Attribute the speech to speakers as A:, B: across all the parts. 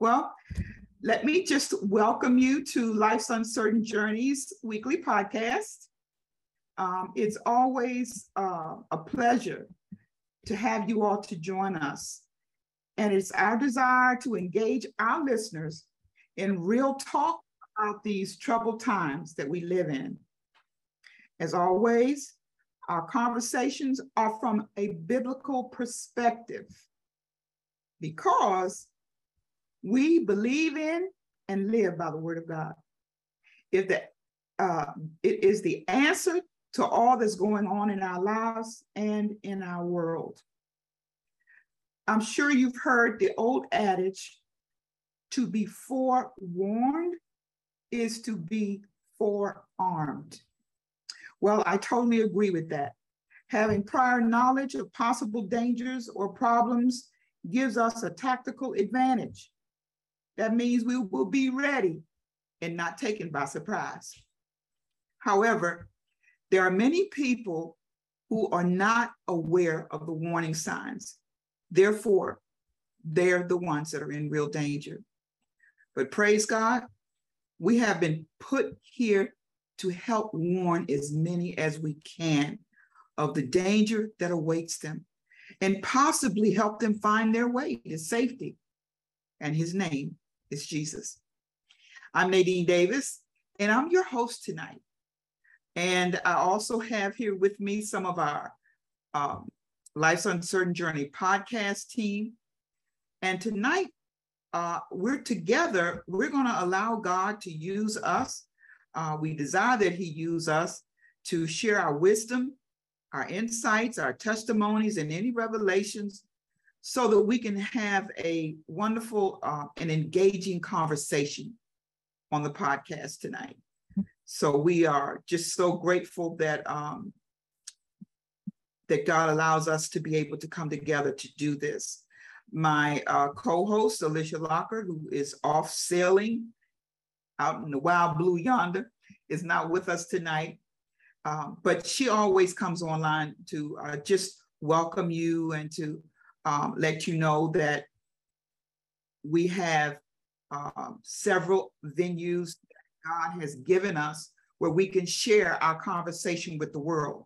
A: Well, let me just welcome you to Life's Uncertain Journeys weekly podcast. Um, it's always uh, a pleasure to have you all to join us. And it's our desire to engage our listeners in real talk about these troubled times that we live in. As always, our conversations are from a biblical perspective because we believe in and live by the word of God. If the uh, it is the answer to all that's going on in our lives and in our world. I'm sure you've heard the old adage to be forewarned is to be forearmed. Well, I totally agree with that. Having prior knowledge of possible dangers or problems gives us a tactical advantage. That means we will be ready and not taken by surprise. However, there are many people who are not aware of the warning signs. Therefore, they're the ones that are in real danger. But praise God, we have been put here to help warn as many as we can of the danger that awaits them and possibly help them find their way to safety. And his name is Jesus. I'm Nadine Davis, and I'm your host tonight. And I also have here with me some of our um, Life's Uncertain Journey podcast team. And tonight, uh, we're together, we're going to allow God to use us. Uh, we desire that He use us to share our wisdom, our insights, our testimonies, and any revelations so that we can have a wonderful uh, and engaging conversation on the podcast tonight. So we are just so grateful that um, that God allows us to be able to come together to do this. My uh, co-host Alicia Locker, who is off sailing out in the wild blue yonder, is not with us tonight. Um, but she always comes online to uh, just welcome you and to um, let you know that we have uh, several venues that God has given us where we can share our conversation with the world.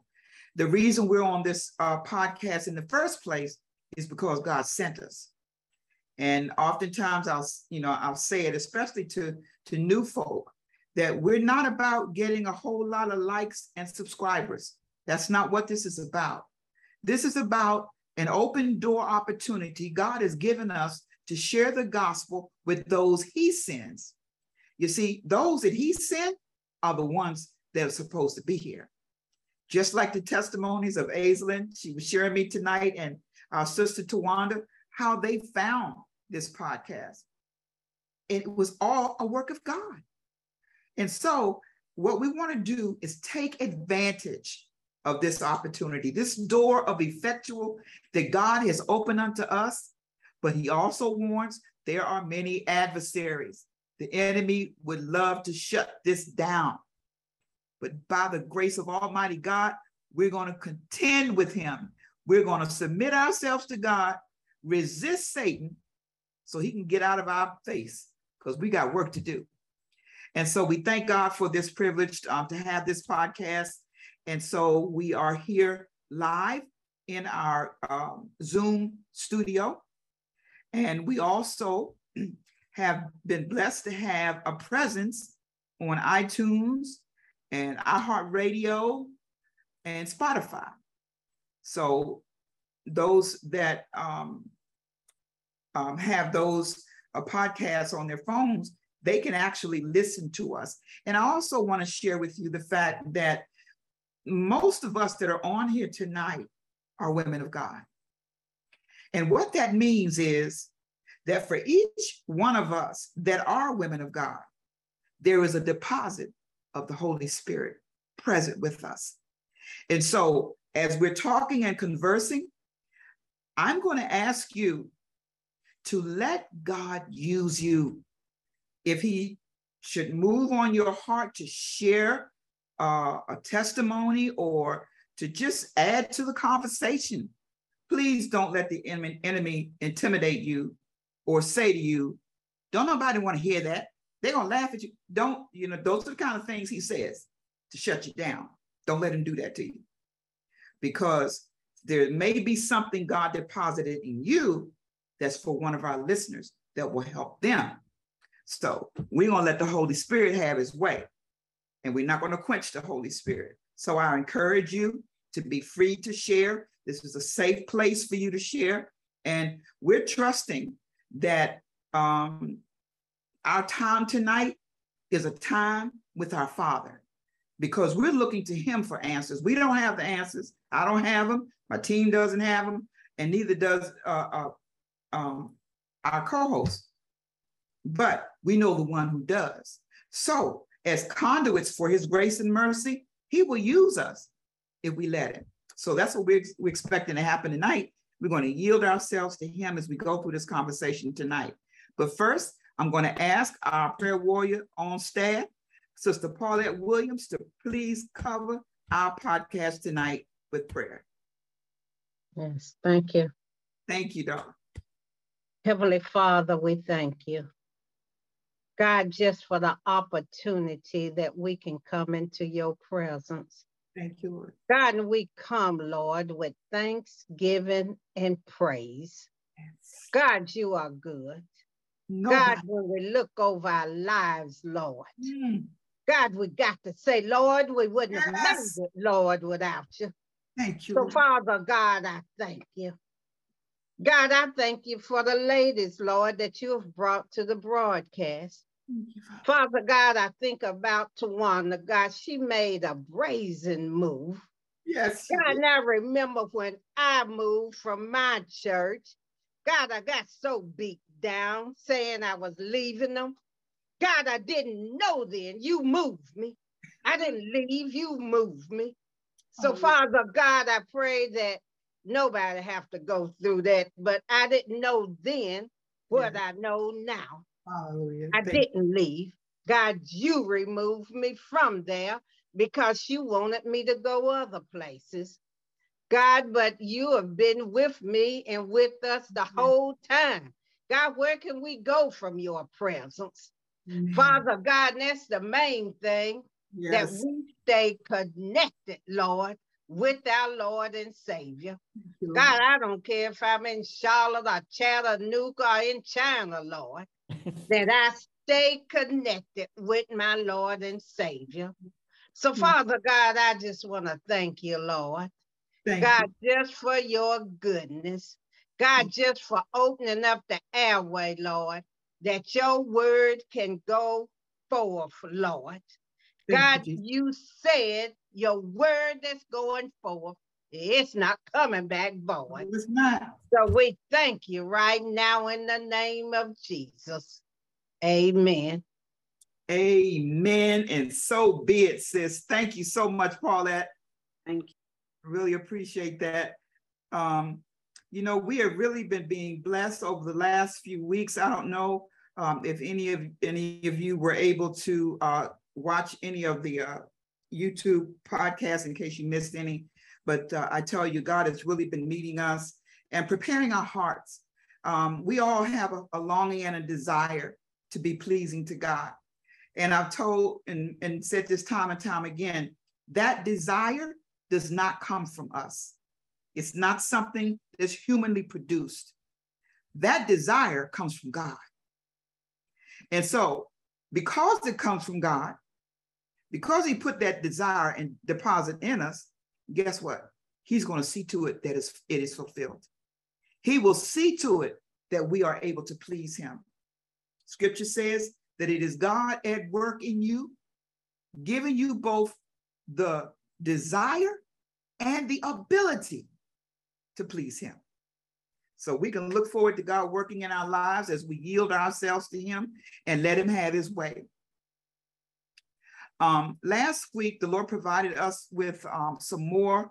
A: The reason we're on this uh, podcast in the first place is because God sent us. And oftentimes I'll, you know, I'll say it, especially to, to new folk, that we're not about getting a whole lot of likes and subscribers. That's not what this is about. This is about an open door opportunity God has given us to share the gospel with those he sends. You see, those that he sent are the ones that are supposed to be here. Just like the testimonies of Aislinn, she was sharing me tonight, and our sister Tawanda, how they found this podcast. It was all a work of God. And so, what we want to do is take advantage of this opportunity, this door of effectual that God has opened unto us. But he also warns there are many adversaries. The enemy would love to shut this down. But by the grace of Almighty God, we're going to contend with him. We're going to submit ourselves to God, resist Satan so he can get out of our face because we got work to do. And so we thank God for this privilege um, to have this podcast and so we are here live in our um, Zoom studio. And we also have been blessed to have a presence on iTunes and iHeartRadio and Spotify. So those that um, um, have those uh, podcasts on their phones, they can actually listen to us. And I also want to share with you the fact that most of us that are on here tonight are women of God. And what that means is that for each one of us that are women of God, there is a deposit of the Holy Spirit present with us. And so, as we're talking and conversing, I'm going to ask you to let God use you. If He should move on your heart to share uh, a testimony or to just add to the conversation, please don't let the enemy, enemy intimidate you or say to you, Don't nobody want to hear that. They're gonna laugh at you. Don't, you know, those are the kind of things he says to shut you down. Don't let him do that to you. Because there may be something God deposited in you that's for one of our listeners that will help them. So we're gonna let the Holy Spirit have his way. And we're not going to quench the Holy Spirit. So I encourage you to be free to share. This is a safe place for you to share. And we're trusting that um, our time tonight is a time with our Father because we're looking to Him for answers. We don't have the answers. I don't have them. My team doesn't have them, and neither does uh, uh, um, our co host. But we know the one who does. So, as conduits for His grace and mercy, He will use us if we let Him. So, that's what we're, we're expecting to happen tonight. We're going to yield ourselves to Him as we go through this conversation tonight. But first, I'm going to ask our prayer warrior on staff, Sister Paulette Williams, to please cover our podcast tonight with prayer.
B: Yes, thank you.
A: Thank you, darling.
B: Heavenly Father, we thank you. God, just for the opportunity that we can come into your presence.
A: Thank you, Lord.
B: God, and we come, Lord, with thanksgiving and praise. Yes. God, you are good. God, when we look over our lives, Lord, mm. God, we got to say, Lord, we wouldn't yes. have made it, Lord, without you.
A: Thank you.
B: So, Father God, I thank you. God, I thank you for the ladies, Lord, that you have brought to the broadcast. You, Father. Father God, I think about Tawana. God, she made a brazen move.
A: Yes.
B: God, and I remember when I moved from my church. God, I got so beat down saying I was leaving them. God, I didn't know then. You moved me. I didn't leave, you moved me. So, oh, Father God, I pray that nobody have to go through that, but I didn't know then what yeah. I know now.
A: Hallelujah.
B: I Thank didn't you. leave. God, you removed me from there because you wanted me to go other places. God, but you have been with me and with us the whole time. God, where can we go from your presence? Mm-hmm. Father God, that's the main thing yes. that we stay connected, Lord, with our Lord and Savior. God, I don't care if I'm in Charlotte or Chattanooga or in China, Lord, that I stay connected with my Lord and Savior. So, Father God, I just want to thank you, Lord. Thank God, you. just for your goodness. God, just for opening up the airway, Lord, that your word can go forth, Lord. Thank God, you, you said your word that's going forth, it's not coming back void.
A: It's not.
B: So we thank you right now in the name of Jesus. Amen.
A: Amen. And so be it, sis. Thank you so much, Paulette.
B: Thank you.
A: Really appreciate that. Um, you know, we have really been being blessed over the last few weeks. I don't know um, if any of any of you were able to uh, watch any of the uh, YouTube podcast in case you missed any, but uh, I tell you, God has really been meeting us and preparing our hearts. Um, we all have a, a longing and a desire to be pleasing to God. And I've told and, and said this time and time again that desire does not come from us. It's not something that's humanly produced. That desire comes from God. And so, because it comes from God, because He put that desire and deposit in us, guess what? He's going to see to it that it is fulfilled. He will see to it that we are able to please Him. Scripture says that it is God at work in you, giving you both the desire and the ability to please him. So we can look forward to God working in our lives as we yield ourselves to him and let him have his way. Um, last week, the Lord provided us with um, some more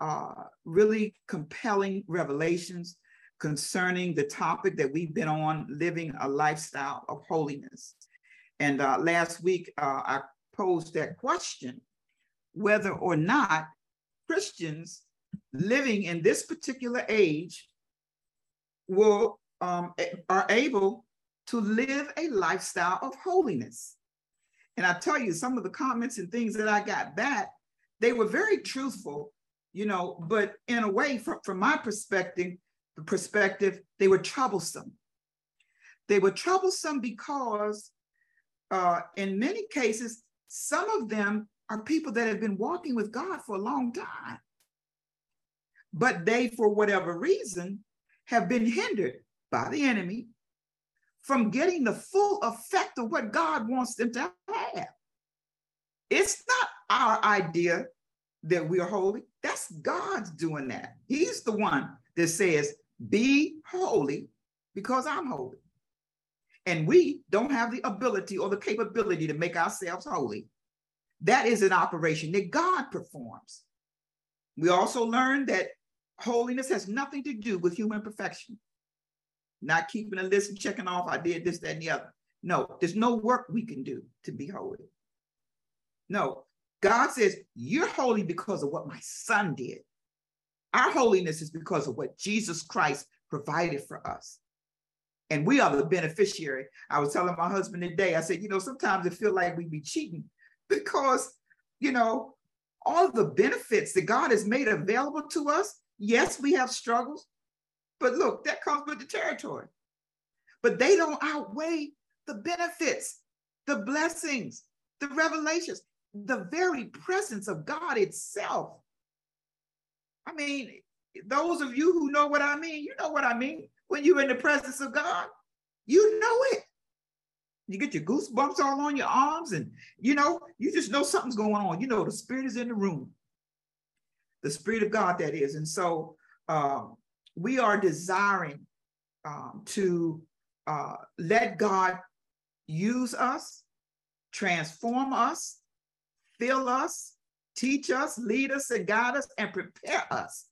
A: uh, really compelling revelations concerning the topic that we've been on, living a lifestyle of holiness. And uh, last week, uh, I posed that question, whether or not Christians living in this particular age will um, are able to live a lifestyle of holiness. And I tell you, some of the comments and things that I got back, they were very truthful, you know, but in a way, from, from my perspective, the perspective, they were troublesome. They were troublesome because uh, in many cases, some of them are people that have been walking with God for a long time. But they, for whatever reason, have been hindered by the enemy from getting the full effect of what God wants them to have. It's not our idea that we are holy. That's God's doing that. He's the one that says, Be holy because I'm holy. And we don't have the ability or the capability to make ourselves holy. That is an operation that God performs. We also learned that holiness has nothing to do with human perfection not keeping a list and checking off, I did this, that, and the other. No, there's no work we can do to be holy. No, God says, You're holy because of what my son did. Our holiness is because of what Jesus Christ provided for us. And we are the beneficiary. I was telling my husband today, I said, You know, sometimes it feels like we be cheating because, you know, all the benefits that God has made available to us. Yes, we have struggles. But look, that comes with the territory. But they don't outweigh the benefits, the blessings, the revelations, the very presence of God itself. I mean, those of you who know what I mean, you know what I mean. When you're in the presence of God, you know it. You get your goosebumps all on your arms, and you know, you just know something's going on. You know, the spirit is in the room. The spirit of God, that is. And so um, we are desiring um, to uh, let God use us, transform us, fill us, teach us, lead us, and guide us, and prepare us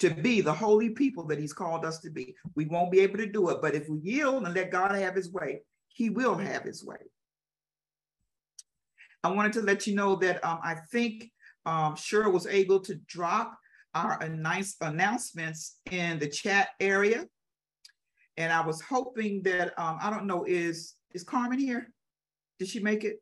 A: to be the holy people that He's called us to be. We won't be able to do it, but if we yield and let God have His way, He will have His way. I wanted to let you know that um, I think um, was able to drop our nice announcements in the chat area. And I was hoping that, um, I don't know, is, is Carmen here? Did she make it?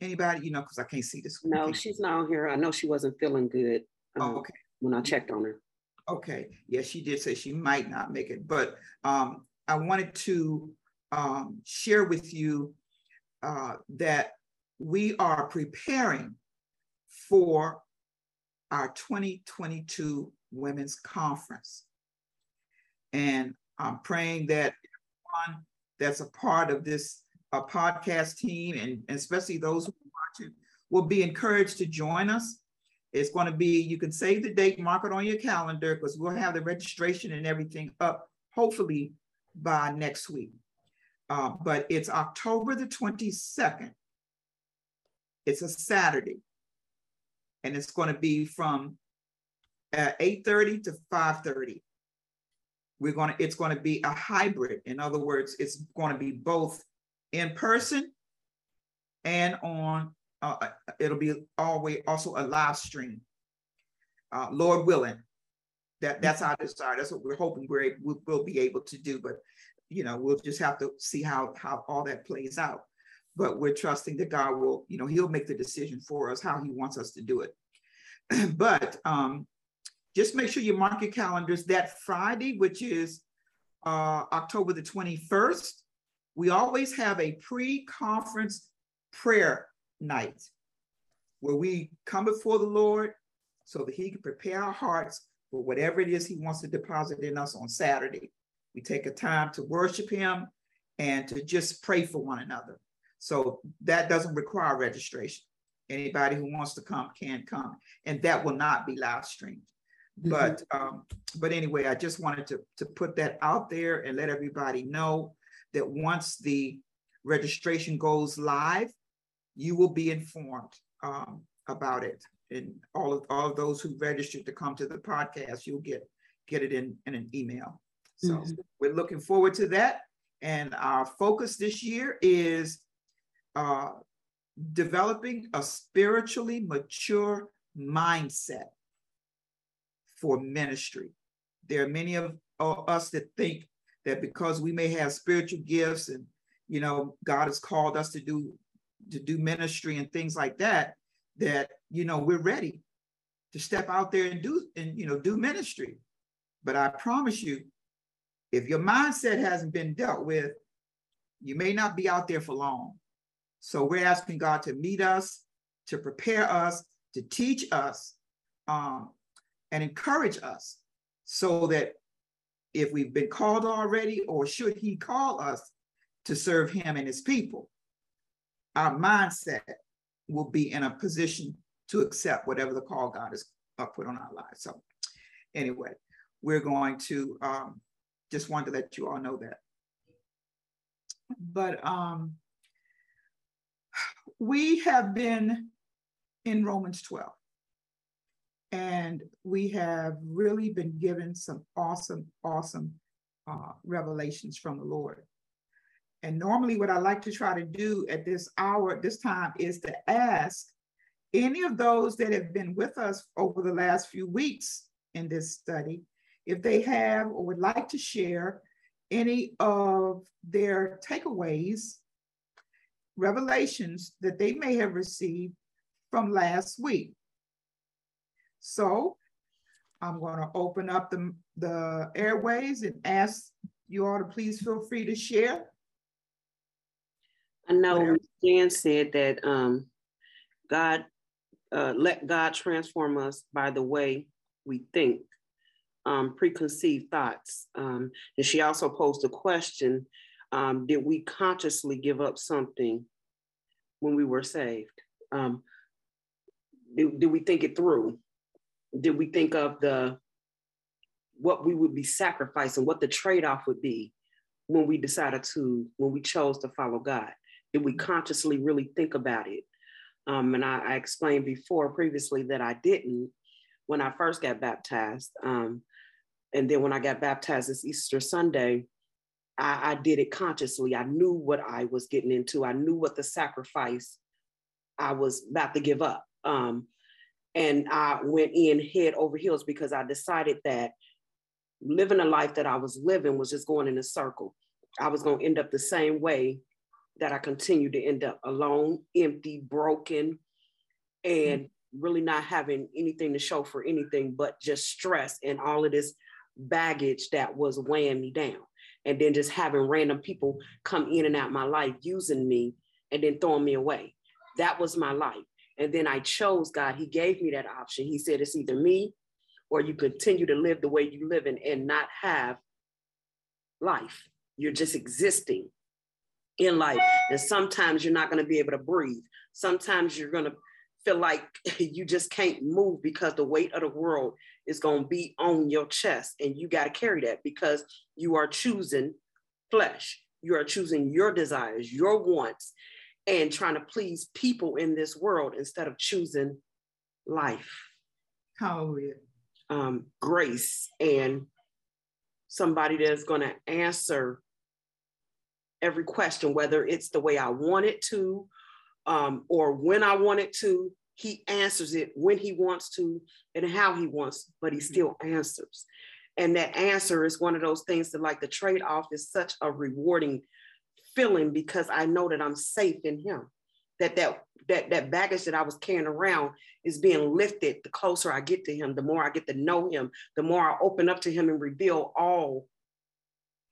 A: Anybody, you know, because I can't see this.
C: No, she's not here. I know she wasn't feeling good.
A: Um, oh, okay.
C: When I checked on her.
A: Okay. Yeah, she did say she might not make it, but um, I wanted to um, share with you uh, that we are preparing for our 2022 Women's Conference. And I'm praying that everyone that's a part of this podcast team, and, and especially those who are watching, will be encouraged to join us. It's going to be, you can save the date, mark it on your calendar, because we'll have the registration and everything up, hopefully by next week. Uh, but it's October the 22nd. It's a Saturday and it's going to be from uh, 8.30 to 5.30 we're going to it's going to be a hybrid. In other words it's going to be both in person and on uh, uh it'll be always also a live stream. Uh, lord willing that that's our desire. That's what we're hoping we're we'll, we'll be able to do but you know we'll just have to see how how all that plays out but we're trusting that God will, you know, He'll make the decision for us how He wants us to do it. but um, just make sure you mark your calendars that Friday, which is uh, October the 21st. We always have a pre conference prayer night where we come before the Lord so that He can prepare our hearts for whatever it is He wants to deposit in us on Saturday. We take a time to worship Him and to just pray for one another. So that doesn't require registration. Anybody who wants to come can come, and that will not be live streamed. Mm-hmm. But um, but anyway, I just wanted to to put that out there and let everybody know that once the registration goes live, you will be informed um, about it. And all of all of those who registered to come to the podcast, you'll get get it in, in an email. So mm-hmm. we're looking forward to that. And our focus this year is uh, developing a spiritually mature mindset for ministry. There are many of us that think that because we may have spiritual gifts and you know God has called us to do to do ministry and things like that, that you know we're ready to step out there and do and you know do ministry. But I promise you, if your mindset hasn't been dealt with, you may not be out there for long. So we're asking God to meet us, to prepare us, to teach us, um, and encourage us so that if we've been called already, or should He call us to serve Him and His people, our mindset will be in a position to accept whatever the call God has uh, put on our lives. So, anyway, we're going to um, just want to let you all know that. But um, we have been in Romans 12. And we have really been given some awesome, awesome uh, revelations from the Lord. And normally, what I like to try to do at this hour, this time, is to ask any of those that have been with us over the last few weeks in this study if they have or would like to share any of their takeaways, revelations that they may have received from last week. So I'm going to open up the, the airways and ask you all to please feel free to share.
C: I know Jan said that um, God, uh, let God transform us by the way we think um, preconceived thoughts. Um, and she also posed a question um, Did we consciously give up something when we were saved? Um, did, did we think it through? Did we think of the what we would be sacrificing, what the trade-off would be when we decided to, when we chose to follow God? Did we consciously really think about it? Um, and I, I, explained before previously that I didn't when I first got baptized. Um, and then when I got baptized this Easter Sunday, I, I, did it consciously. I knew what I was getting into. I knew what the sacrifice I was about to give up. Um, and I went in head over heels because I decided that living a life that I was living was just going in a circle. I was going to end up the same way that I continued to end up alone, empty, broken, and really not having anything to show for anything but just stress and all of this baggage that was weighing me down. And then just having random people come in and out my life using me and then throwing me away. That was my life. And then I chose God. He gave me that option. He said, it's either me or you continue to live the way you live in and not have life. You're just existing in life. And sometimes you're not going to be able to breathe. Sometimes you're going to feel like you just can't move because the weight of the world is going to be on your chest and you got to carry that because you are choosing flesh you are choosing your desires your wants and trying to please people in this world instead of choosing life
A: hallelujah
C: um, grace and somebody that's going to answer every question whether it's the way i want it to um, or when I want it to. He answers it when he wants to and how he wants, but he still answers. And that answer is one of those things that, like, the trade off is such a rewarding feeling because I know that I'm safe in him. That that that that baggage that I was carrying around is being lifted. The closer I get to him, the more I get to know him, the more I open up to him and reveal all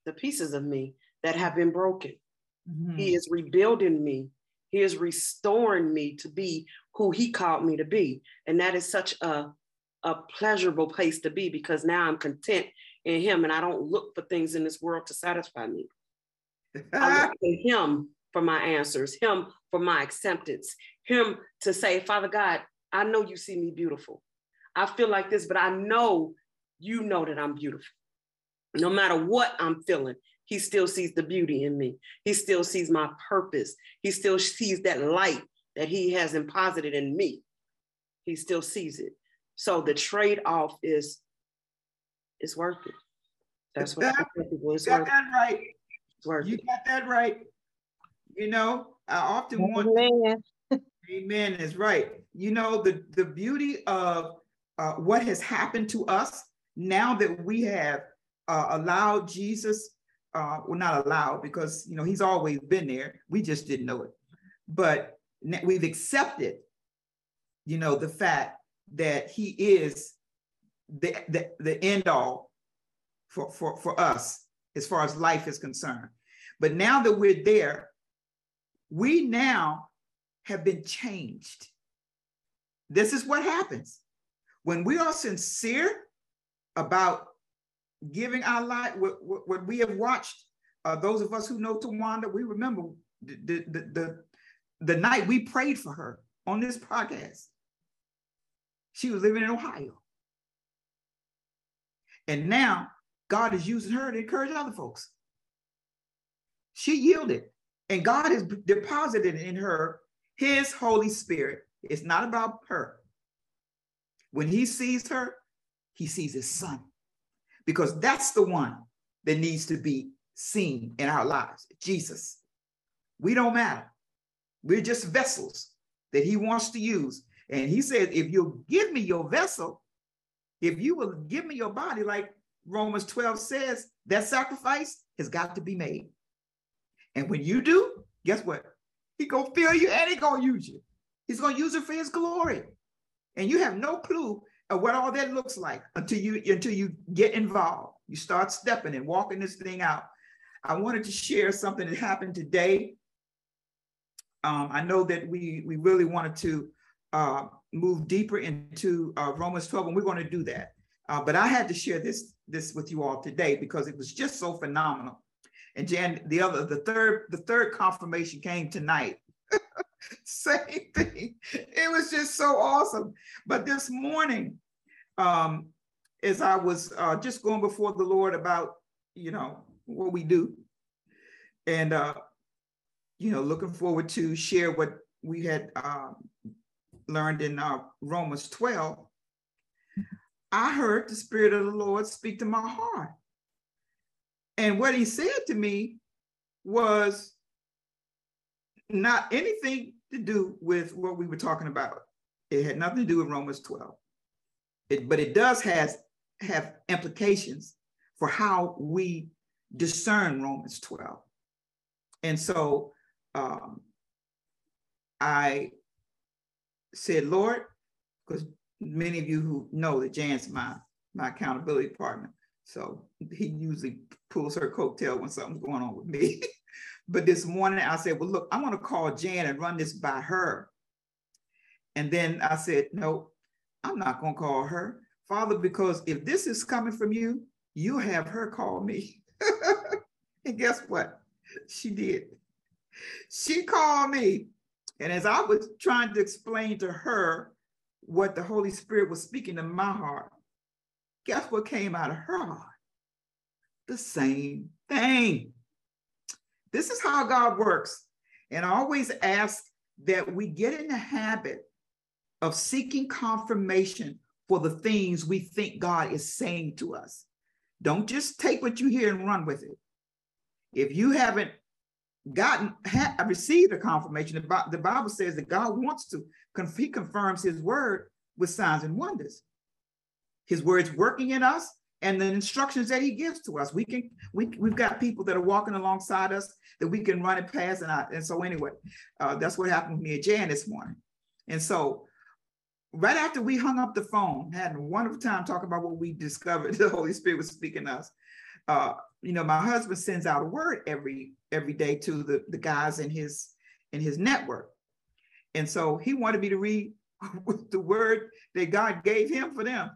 C: the pieces of me that have been broken. Mm-hmm. He is rebuilding me he is restoring me to be who he called me to be. And that is such a, a pleasurable place to be because now I'm content in him and I don't look for things in this world to satisfy me. I look to him for my answers, him for my acceptance, him to say, Father God, I know you see me beautiful. I feel like this, but I know you know that I'm beautiful. No matter what I'm feeling, he still sees the beauty in me. He still sees my purpose. He still sees that light that he has imposited in me. He still sees it. So the trade-off is it's worth it. That's what that,
A: people is got that right. It's worth you it. got that right. You know, I often want Amen. Amen is right. You know, the, the beauty of uh, what has happened to us now that we have uh, allowed Jesus uh, well, not allowed because, you know, he's always been there. We just didn't know it. But we've accepted, you know, the fact that he is the, the, the end all for, for, for us as far as life is concerned. But now that we're there, we now have been changed. This is what happens when we are sincere about giving our life, what, what, we have watched. Uh, those of us who know Tawanda, we remember the, the, the, the night we prayed for her on this podcast. She was living in Ohio. And now God is using her to encourage other folks. She yielded, and God has deposited in her his Holy Spirit. It's not about her. When he sees her, he sees his son, because that's the one that needs to be seen in our lives Jesus. We don't matter. We're just vessels that he wants to use. And he says, if you'll give me your vessel, if you will give me your body, like Romans 12 says, that sacrifice has got to be made. And when you do, guess what? He gonna fill you and he gonna use you. He's gonna use it for his glory. And you have no clue of what all that looks like until you until you get involved. You start stepping and walking this thing out. I wanted to share something that happened today. Um, I know that we we really wanted to uh, move deeper into uh, Romans 12, and we're going to do that. Uh, but I had to share this this with you all today because it was just so phenomenal. And Jan, the other, the third, the third confirmation came tonight. Same thing. It was just so awesome. But this morning, um, as I was uh, just going before the Lord about, you know, what we do, and uh, you know, looking forward to share what we had uh, learned in uh, Romans 12, I heard the Spirit of the Lord speak to my heart. And what he said to me was not anything to do with what we were talking about. It had nothing to do with Romans 12. It, but it does has, have implications for how we discern Romans 12. And so um, I said, Lord, because many of you who know that Jan's my, my accountability partner. So he usually pulls her coattail when something's going on with me. but this morning I said, well, look, I want to call Jan and run this by her. And then I said, no, I'm not going to call her. Father, because if this is coming from you, you have her call me. and guess what? She did. She called me. And as I was trying to explain to her what the Holy Spirit was speaking to my heart, guess what came out of her heart? The same thing. This is how God works. And I always ask that we get in the habit of seeking confirmation for the things we think God is saying to us. Don't just take what you hear and run with it. If you haven't gotten ha- received a confirmation, the Bible says that God wants to, he confirms his word with signs and wonders his words working in us and the instructions that he gives to us. We can we we've got people that are walking alongside us that we can run it past. And I, and so anyway, uh, that's what happened with me and Jan this morning. And so right after we hung up the phone, had a wonderful time talking about what we discovered the Holy Spirit was speaking to us. Uh, you know, my husband sends out a word every every day to the, the guys in his in his network. And so he wanted me to read the word that God gave him for them.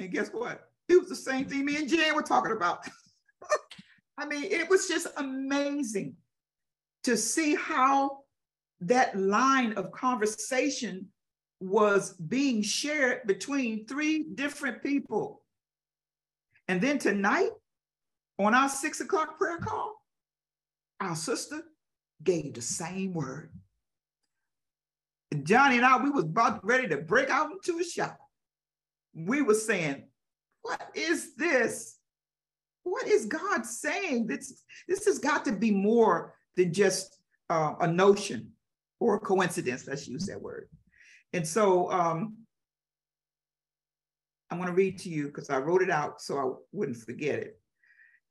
A: And guess what? It was the same thing me and Jan were talking about. I mean, it was just amazing to see how that line of conversation was being shared between three different people. And then tonight, on our six o'clock prayer call, our sister gave the same word. Johnny and I, we was about ready to break out into a shout we were saying, what is this? What is God saying? This, this has got to be more than just uh, a notion or a coincidence. Let's use that word. And so um, I'm going to read to you because I wrote it out so I wouldn't forget it.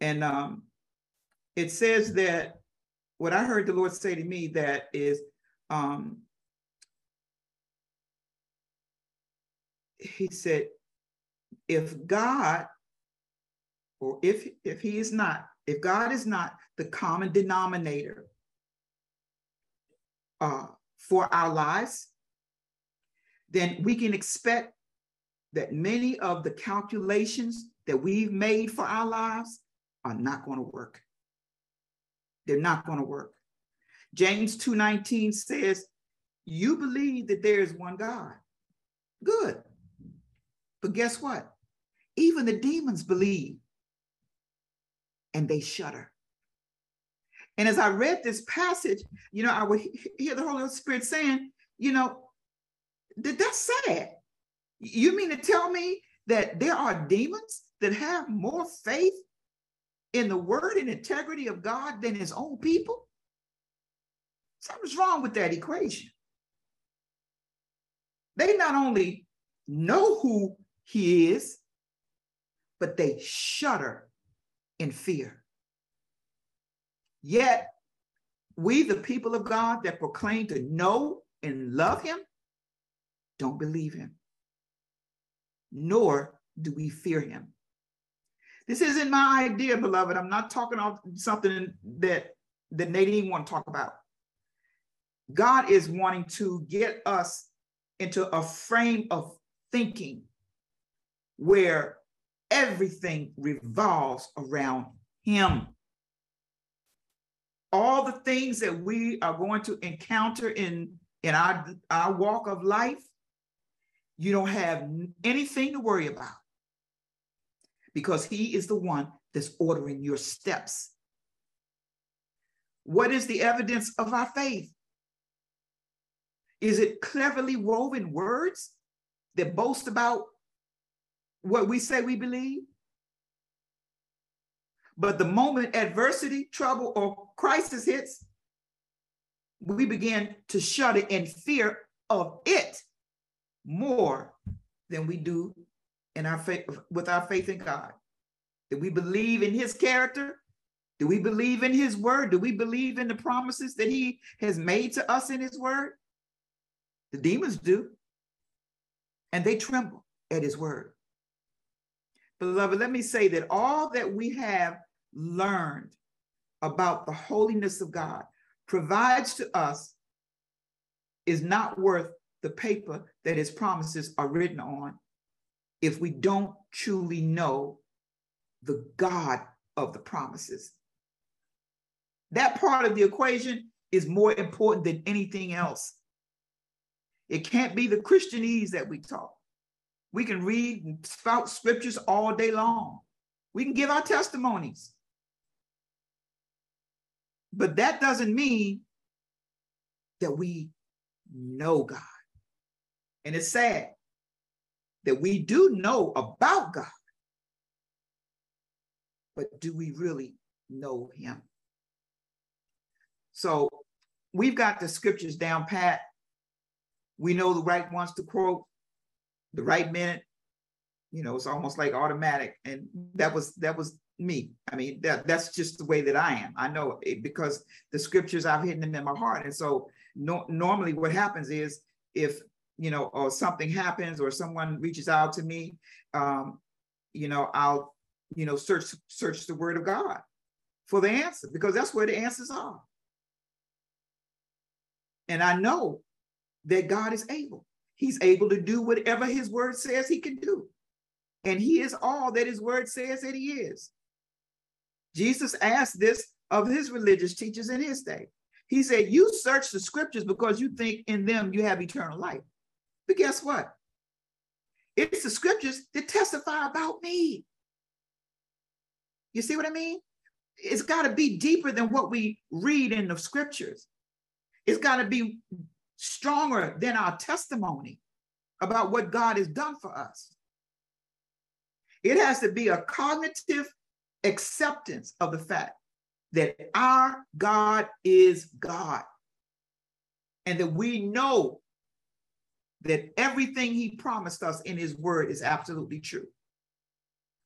A: And um, it says that what I heard the Lord say to me that is, um, he said, if God, or if if he is not, if God is not the common denominator uh, for our lives, then we can expect that many of the calculations that we've made for our lives are not going to work. They're not going to work. James 2:19 says, "You believe that there is one God." Good. But guess what? Even the demons believe and they shudder. And as I read this passage, you know, I would hear the Holy Spirit saying, you know, that that's sad. You mean to tell me that there are demons that have more faith in the word and integrity of God than his own people? Something's wrong with that equation. They not only know who he is, but they shudder in fear. Yet, we, the people of God that proclaim to know and love him, don't believe him, nor do we fear him. This isn't my idea, beloved. I'm not talking about something that, that Nadine want to talk about. God is wanting to get us into a frame of thinking where everything revolves around him. All the things that we are going to encounter in, in our, our walk of life, you don't have anything to worry about because he is the one that's ordering your steps. What is the evidence of our faith? Is it cleverly woven words that boast about what we say we believe? But the moment adversity, trouble, or crisis hits, we begin to shudder in fear of it more than we do in our faith with our faith in God. Do we believe in his character? Do we believe in his word? Do we believe in the promises that he has made to us in his word? The demons do. And they tremble at his word. Beloved, let me say that all that we have learned about the holiness of God provides to us is not worth the paper that his promises are written on if we don't truly know the God of the promises. That part of the equation is more important than anything else. It can't be the Christianese that we talk. We can read and spout scriptures all day long. We can give our testimonies. But that doesn't mean that we know God. And it's sad that we do know about God, but do we really know Him? So we've got the scriptures down pat. We know the right ones to quote, the right minute. You know, it's almost like automatic. And that was that was me. I mean, that that's just the way that I am. I know it because the scriptures I've hidden them in my heart. And so no, normally what happens is if you know, or something happens or someone reaches out to me, um, you know, I'll, you know, search search the word of God for the answer because that's where the answers are. And I know that God is able. He's able to do whatever his word says he can do. And he is all that his word says that he is. Jesus asked this of his religious teachers in his day. He said, You search the scriptures because you think in them you have eternal life. But guess what? It's the scriptures that testify about me. You see what I mean? It's got to be deeper than what we read in the scriptures. It's got to be stronger than our testimony about what God has done for us. It has to be a cognitive acceptance of the fact that our God is God and that we know that everything he promised us in his word is absolutely true.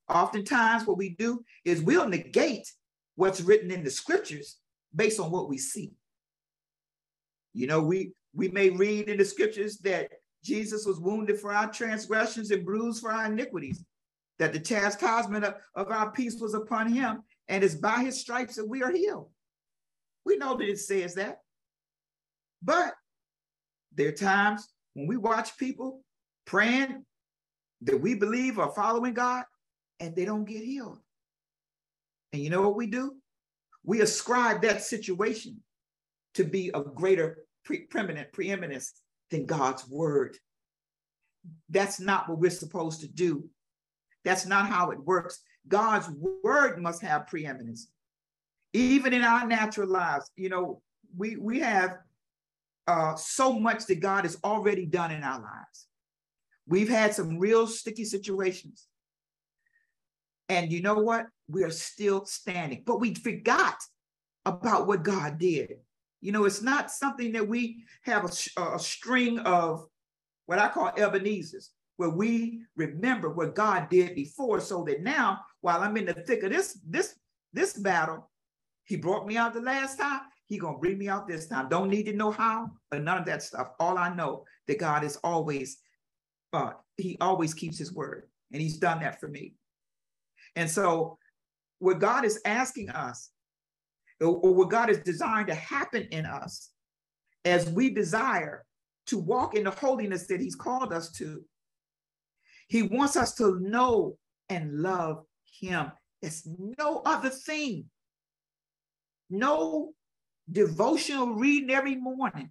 A: Oftentimes, what we do is we'll negate what's written in the scriptures based on what we see. You know, we we may read in the scriptures that Jesus was wounded for our transgressions and bruised for our iniquities, that the chastisement of, of our peace was upon him, and it's by his stripes that we are healed. We know that it says that. But there are times when we watch people praying that we believe are following God and they don't get healed. And you know what we do? We ascribe that situation to be of greater pre- preeminent preeminence than God's word. That's not what we're supposed to do. That's not how it works. God's word must have preeminence. Even in our natural lives, you know, we we have uh, so much that God has already done in our lives. We've had some real sticky situations. And you know what? We are still standing, but we forgot about what God did. You know, it's not something that we have a, a string of what I call Ebenezer's, where we remember what God did before, so that now, while I'm in the thick of this this this battle, He brought me out the last time. He gonna bring me out this time. Don't need to know how, but none of that stuff. All I know that God is always, uh, He always keeps His word, and He's done that for me. And so, what God is asking us or what God is designed to happen in us as we desire to walk in the holiness that He's called us to. He wants us to know and love Him. It's no other thing. No devotional reading every morning.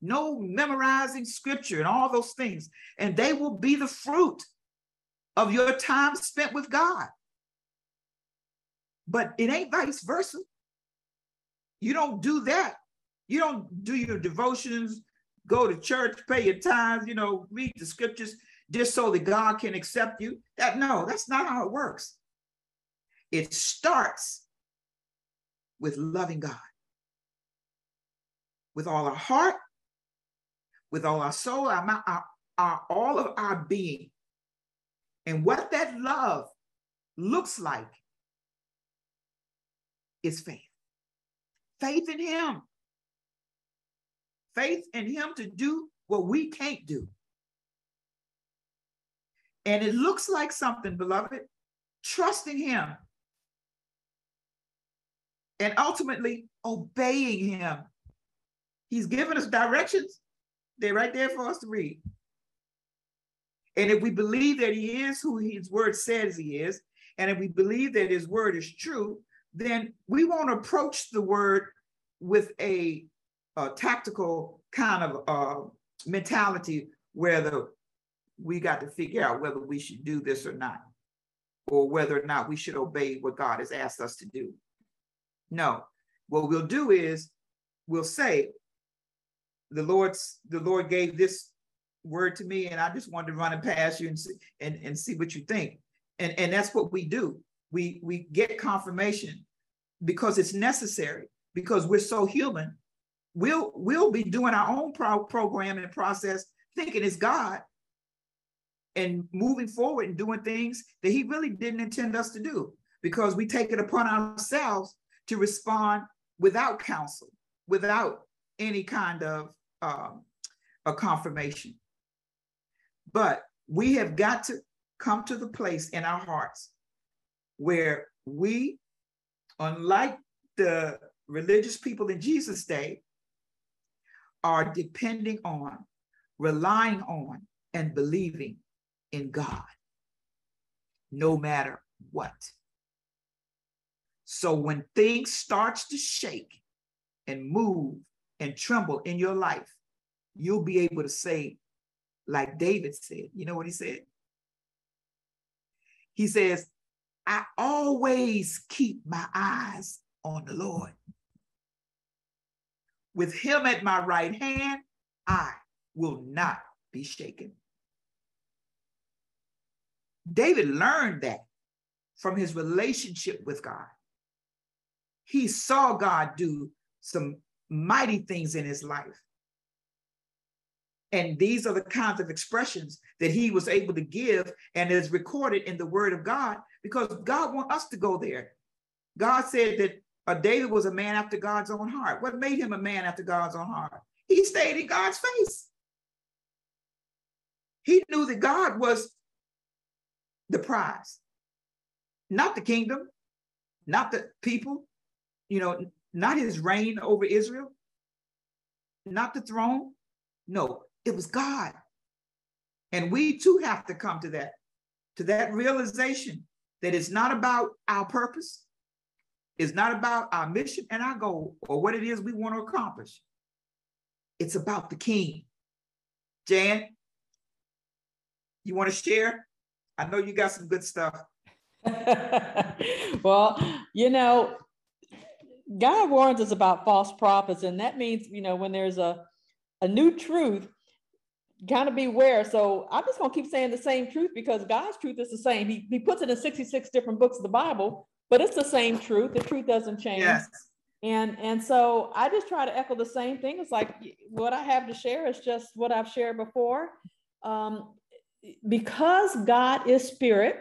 A: No memorizing scripture and all those things. And they will be the fruit of your time spent with God. But it ain't vice versa. You don't do that. You don't do your devotions, go to church, pay your tithes, you know, read the scriptures just so that God can accept you. That no, that's not how it works. It starts with loving God with all our heart, with all our soul, our, our, our all of our being. And what that love looks like is faith faith in him. Faith in him to do what we can't do. And it looks like something, beloved, trusting him and ultimately obeying him. He's given us directions. They're right there for us to read. And if we believe that he is who his word says he is, and if we believe that his word is true, then we won't approach the word with a, a tactical kind of uh, mentality where the we got to figure out whether we should do this or not, or whether or not we should obey what God has asked us to do. No, what we'll do is we'll say, the Lord's the Lord gave this word to me, and I just wanted to run it past you and see, and, and see what you think. And, and that's what we do. We we get confirmation because it's necessary because we're so human, we'll we'll be doing our own pro- program and process, thinking it's God, and moving forward and doing things that He really didn't intend us to do, because we take it upon ourselves to respond without counsel, without any kind of um, a confirmation. But we have got to come to the place in our hearts where we, unlike the religious people in Jesus' day are depending on, relying on, and believing in God, no matter what. So when things starts to shake and move and tremble in your life, you'll be able to say, like David said, you know what he said? He says, I always keep my eyes on the Lord. With him at my right hand, I will not be shaken. David learned that from his relationship with God. He saw God do some mighty things in his life. And these are the kinds of expressions that he was able to give and is recorded in the word of God because God wants us to go there God said that uh, David was a man after God's own heart. What made him a man after God's own heart? He stayed in God's face. He knew that God was the prize, not the kingdom, not the people, you know, not his reign over Israel, not the throne. No, it was God. And we too have to come to that, to that realization that it's not about our purpose, it's not about our mission and our goal or what it is we want to accomplish. It's about the king. Jan, you want to share? I know you got some good stuff.
D: well, you know, God warns us about false prophets, and that means, you know, when there's a, a new truth, kind of beware. So I'm just going to keep saying the same truth because God's truth is the same. He, he puts it in 66 different books of the Bible, but it's the same truth. The truth doesn't change. Yes. And, and so I just try to echo the same thing. It's like what I have to share is just what I've shared before. Um, because God is spirit,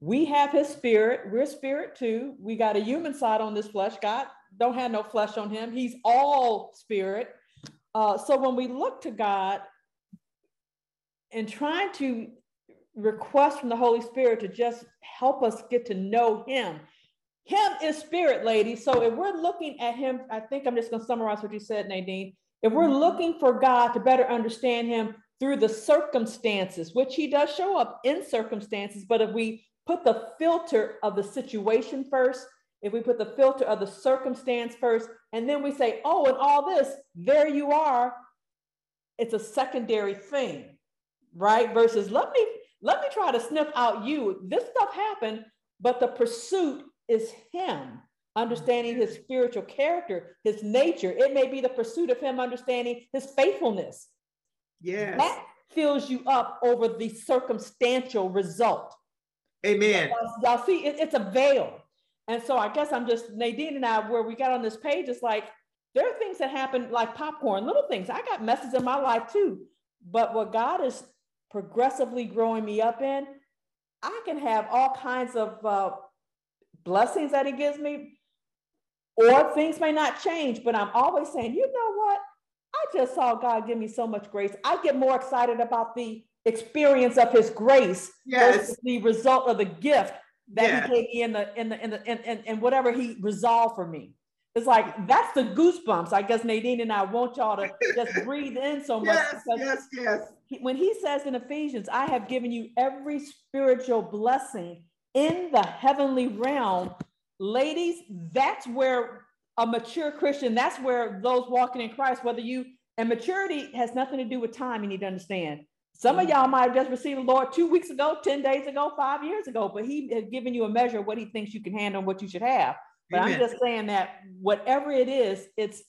D: we have his spirit. We're spirit too. We got a human side on this flesh. God don't have no flesh on him. He's all spirit. Uh, so when we look to God and trying to request from the Holy Spirit to just help us get to know him, him is spirit, ladies. So if we're looking at him, I think I'm just going to summarize what you said, Nadine. If we're looking for God to better understand him through the circumstances, which he does show up in circumstances, but if we put the filter of the situation first, if we put the filter of the circumstance first, and then we say, oh, and all this, there you are, it's a secondary thing, right? Versus let me let me try to sniff out you. This stuff happened, but the pursuit is him understanding his spiritual character, his nature. It may be the pursuit of him understanding his faithfulness.
A: Yes.
D: That fills you up over the circumstantial result.
A: Amen.
D: Y'all see, it, it's a veil. And so I guess I'm just, Nadine and I, where we got on this page, it's like, there are things that happen like popcorn, little things. I got messes in my life too. But what God is progressively growing me up in, I can have all kinds of uh, blessings that He gives me, or things may not change, but I'm always saying, you know what? I just saw God give me so much grace. I get more excited about the experience of his grace
A: yes. versus
D: the result of the gift that he gave me in the in the in the in, in, in whatever he resolved for me. It's like that's the goosebumps. I guess Nadine and I want y'all to just breathe in so much.
A: Yes, yes, yes.
D: when he says in Ephesians, I have given you every spiritual blessing in the heavenly realm, ladies, that's where a mature Christian, that's where those walking in Christ, whether you and maturity has nothing to do with time, you need to understand. Some of mm-hmm. y'all might have just received the Lord two weeks ago, 10 days ago, five years ago, but He has given you a measure of what He thinks you can handle and what you should have. But Amen. I'm just saying that whatever it is, it's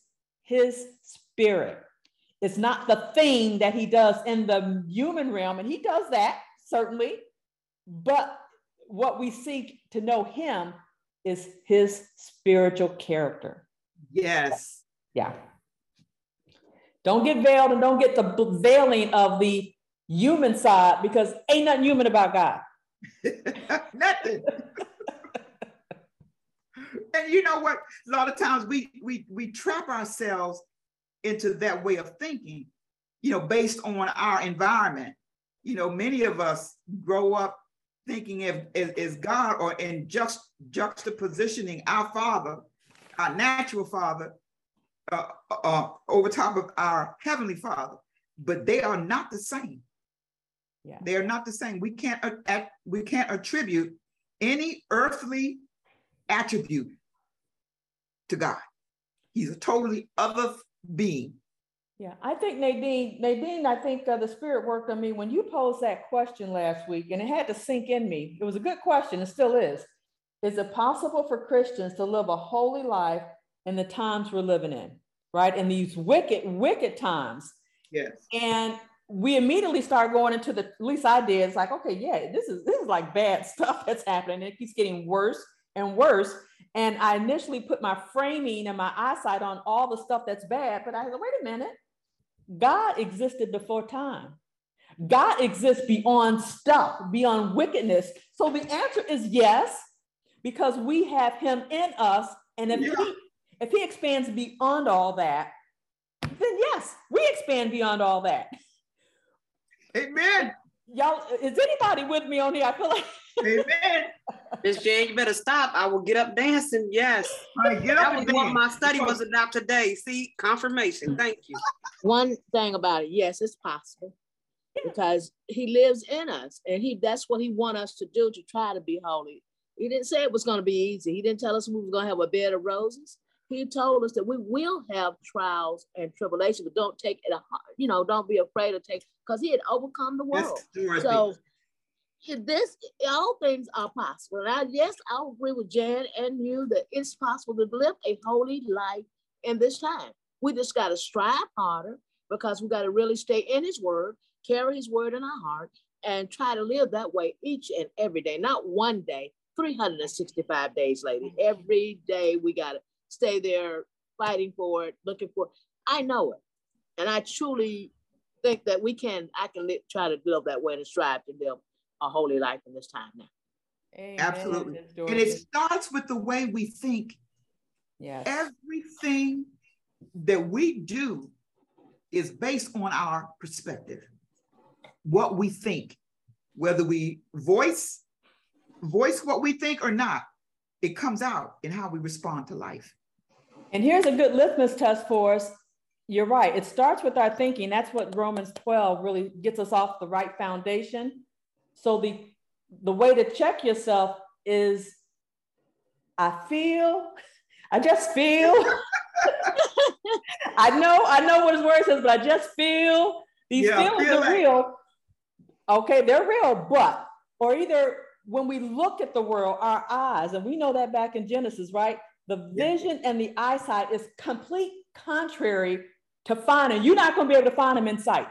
D: His Spirit. It's not the thing that He does in the human realm, and He does that certainly. But what we seek to know Him is His spiritual character.
A: Yes.
D: Yeah. Don't get veiled and don't get the veiling of the human side because ain't nothing human about God.
A: nothing. and you know what? A lot of times we we we trap ourselves into that way of thinking, you know, based on our environment. You know, many of us grow up thinking of as, God or in just juxtapositioning our Father, our natural Father, uh, uh, over top of our heavenly Father, but they are not the same.
D: Yeah.
A: They are not the same. We can't uh, we can't attribute any earthly attribute to God. He's a totally other being.
D: Yeah, I think Nadine, Nadine, I think uh, the spirit worked on me when you posed that question last week, and it had to sink in me. It was a good question, it still is. Is it possible for Christians to live a holy life in the times we're living in, right? In these wicked, wicked times.
A: Yes.
D: And we immediately start going into the, at least I did, it's like, okay, yeah, this is this is like bad stuff that's happening. It keeps getting worse and worse. And I initially put my framing and my eyesight on all the stuff that's bad, but I said, wait a minute, God existed before time. God exists beyond stuff, beyond wickedness. So the answer is yes. because we have him in us. And if yeah. he if he expands beyond all that, then yes, we expand beyond all that.
A: Amen.
D: Y'all, is anybody with me on here? I feel like
A: Amen.
C: Miss Jane, you better stop. I will get up dancing. Yes.
A: Right, get up
C: that was what my study was about today. See, confirmation. Thank you.
E: One thing about it, yes, it's possible because he lives in us and he that's what he want us to do to try to be holy. He didn't say it was going to be easy. He didn't tell us we were going to have a bed of roses. He told us that we will have trials and tribulations, but don't take it, a heart, you know, don't be afraid to take, because he had overcome the world. So this, all things are possible. And I, yes, I agree with Jan and you that it's possible to live a holy life in this time. We just got to strive harder because we got to really stay in his word, carry his word in our heart, and try to live that way each and every day, not one day, 365 days, lady. Every day we got to stay there fighting for it, looking for it. I know it. And I truly think that we can, I can live, try to live that way and strive to live a holy life in this time now.
A: Amen. Absolutely. And it starts with the way we think.
D: Yes.
A: Everything that we do is based on our perspective, what we think, whether we voice voice what we think or not, it comes out in how we respond to life.
D: And here's a good litmus test for us. You're right. It starts with our thinking. That's what Romans 12 really gets us off the right foundation. So the the way to check yourself is I feel, I just feel. I know, I know what his word says, but I just feel these yeah, feelings feel are like- real. Okay, they're real, but or either when we look at the world, our eyes, and we know that back in Genesis, right? The vision and the eyesight is complete contrary to finding. You're not going to be able to find them in sight.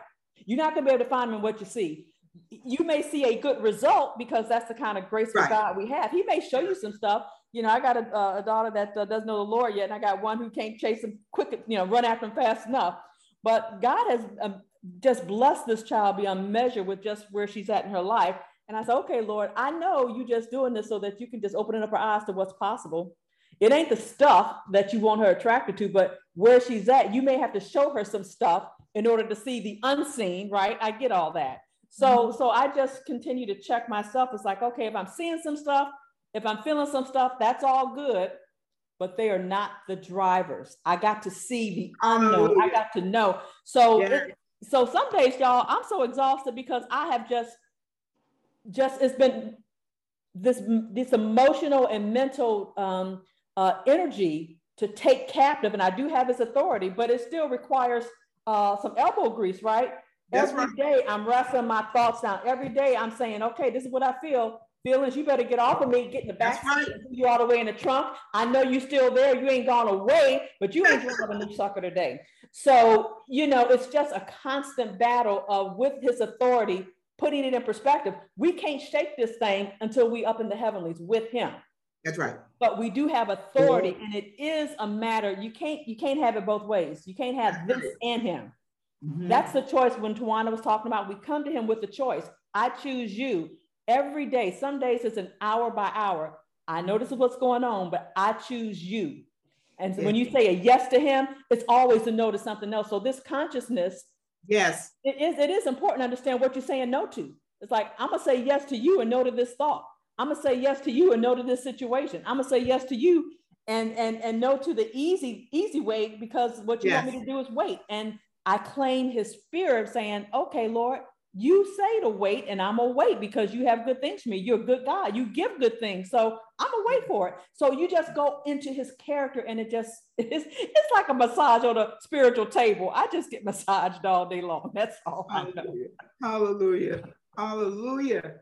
D: You're not going to be able to find them in what you see. You may see a good result because that's the kind of grace right. God we have. He may show you some stuff. You know, I got a, a daughter that uh, doesn't know the Lord yet, and I got one who can't chase him quick, you know, run after him fast enough. But God has um, just blessed this child beyond measure with just where she's at in her life. And I said, okay, Lord, I know you just doing this so that you can just open up her eyes to what's possible. It ain't the stuff that you want her attracted to, but where she's at, you may have to show her some stuff in order to see the unseen, right? I get all that. So, mm-hmm. so I just continue to check myself. It's like, okay, if I'm seeing some stuff, if I'm feeling some stuff, that's all good, but they are not the drivers. I got to see the unknown. I got to know. So, yeah. it, so some days, y'all, I'm so exhausted because I have just just it's been this this emotional and mental um, uh, energy to take captive, and I do have his authority, but it still requires uh, some elbow grease, right? That's Every right. day I'm wrestling my thoughts down. Every day I'm saying, okay, this is what I feel. Feelings, you better get off of me, get in the back right. you all the way in the trunk. I know you're still there. You ain't gone away, but you ain't driving a new sucker today. So, you know, it's just a constant battle of with his authority putting it in perspective, we can't shake this thing until we up in the heavenlies with him.
A: That's right.
D: But we do have authority, and it is a matter. You can't you can't have it both ways. You can't have this and him. Mm-hmm. That's the choice. When Tawana was talking about, we come to him with the choice. I choose you every day. Some days it's an hour by hour. I know this is what's going on, but I choose you. And when you say a yes to him, it's always a no to something else. So this consciousness
A: Yes.
D: It is, it is important to understand what you're saying no to. It's like, I'm going to say yes to you and no to this thought. I'm going to say yes to you and no to this situation. I'm going to say yes to you and, and, and no to the easy, easy way because what you yes. want me to do is wait. And I claim his spirit saying, okay, Lord, you say to wait and I'm gonna wait because you have good things for me. You're a good God. You give good things. So I'm gonna wait for it. So you just go into his character and it just it's, it's like a massage on a spiritual table. I just get massaged all day long. That's all
A: Hallelujah. I know. Hallelujah. Hallelujah.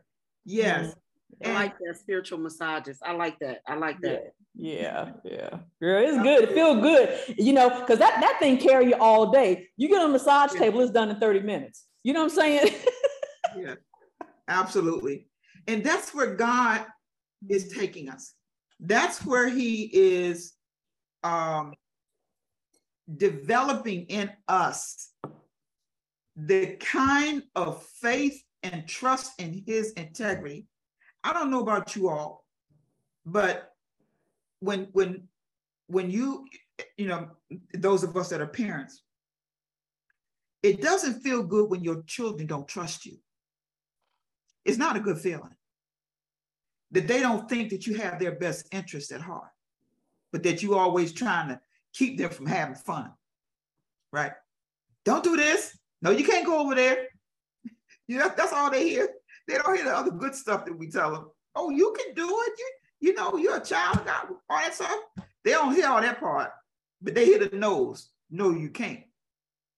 A: Yes. Mm-hmm.
C: I like that spiritual massages. I like that. I like that.
D: Yeah, yeah. Girl, it's good. It feels good. You know, because that, that thing carry you all day. You get on a massage table, it's done in 30 minutes. You know what I'm saying?
A: yeah, absolutely. And that's where God is taking us. That's where He is um, developing in us the kind of faith and trust in His integrity. I don't know about you all, But when when when you you know those of us that are parents, it doesn't feel good when your children don't trust you. It's not a good feeling that they don't think that you have their best interest at heart, but that you always trying to keep them from having fun, right? Don't do this. No, you can't go over there. You know, that's all they hear. They don't hear the other good stuff that we tell them. Oh, you can do it. You, you know, you're a child of God, all that stuff. They don't hear all that part, but they hear the nose. No, you can't.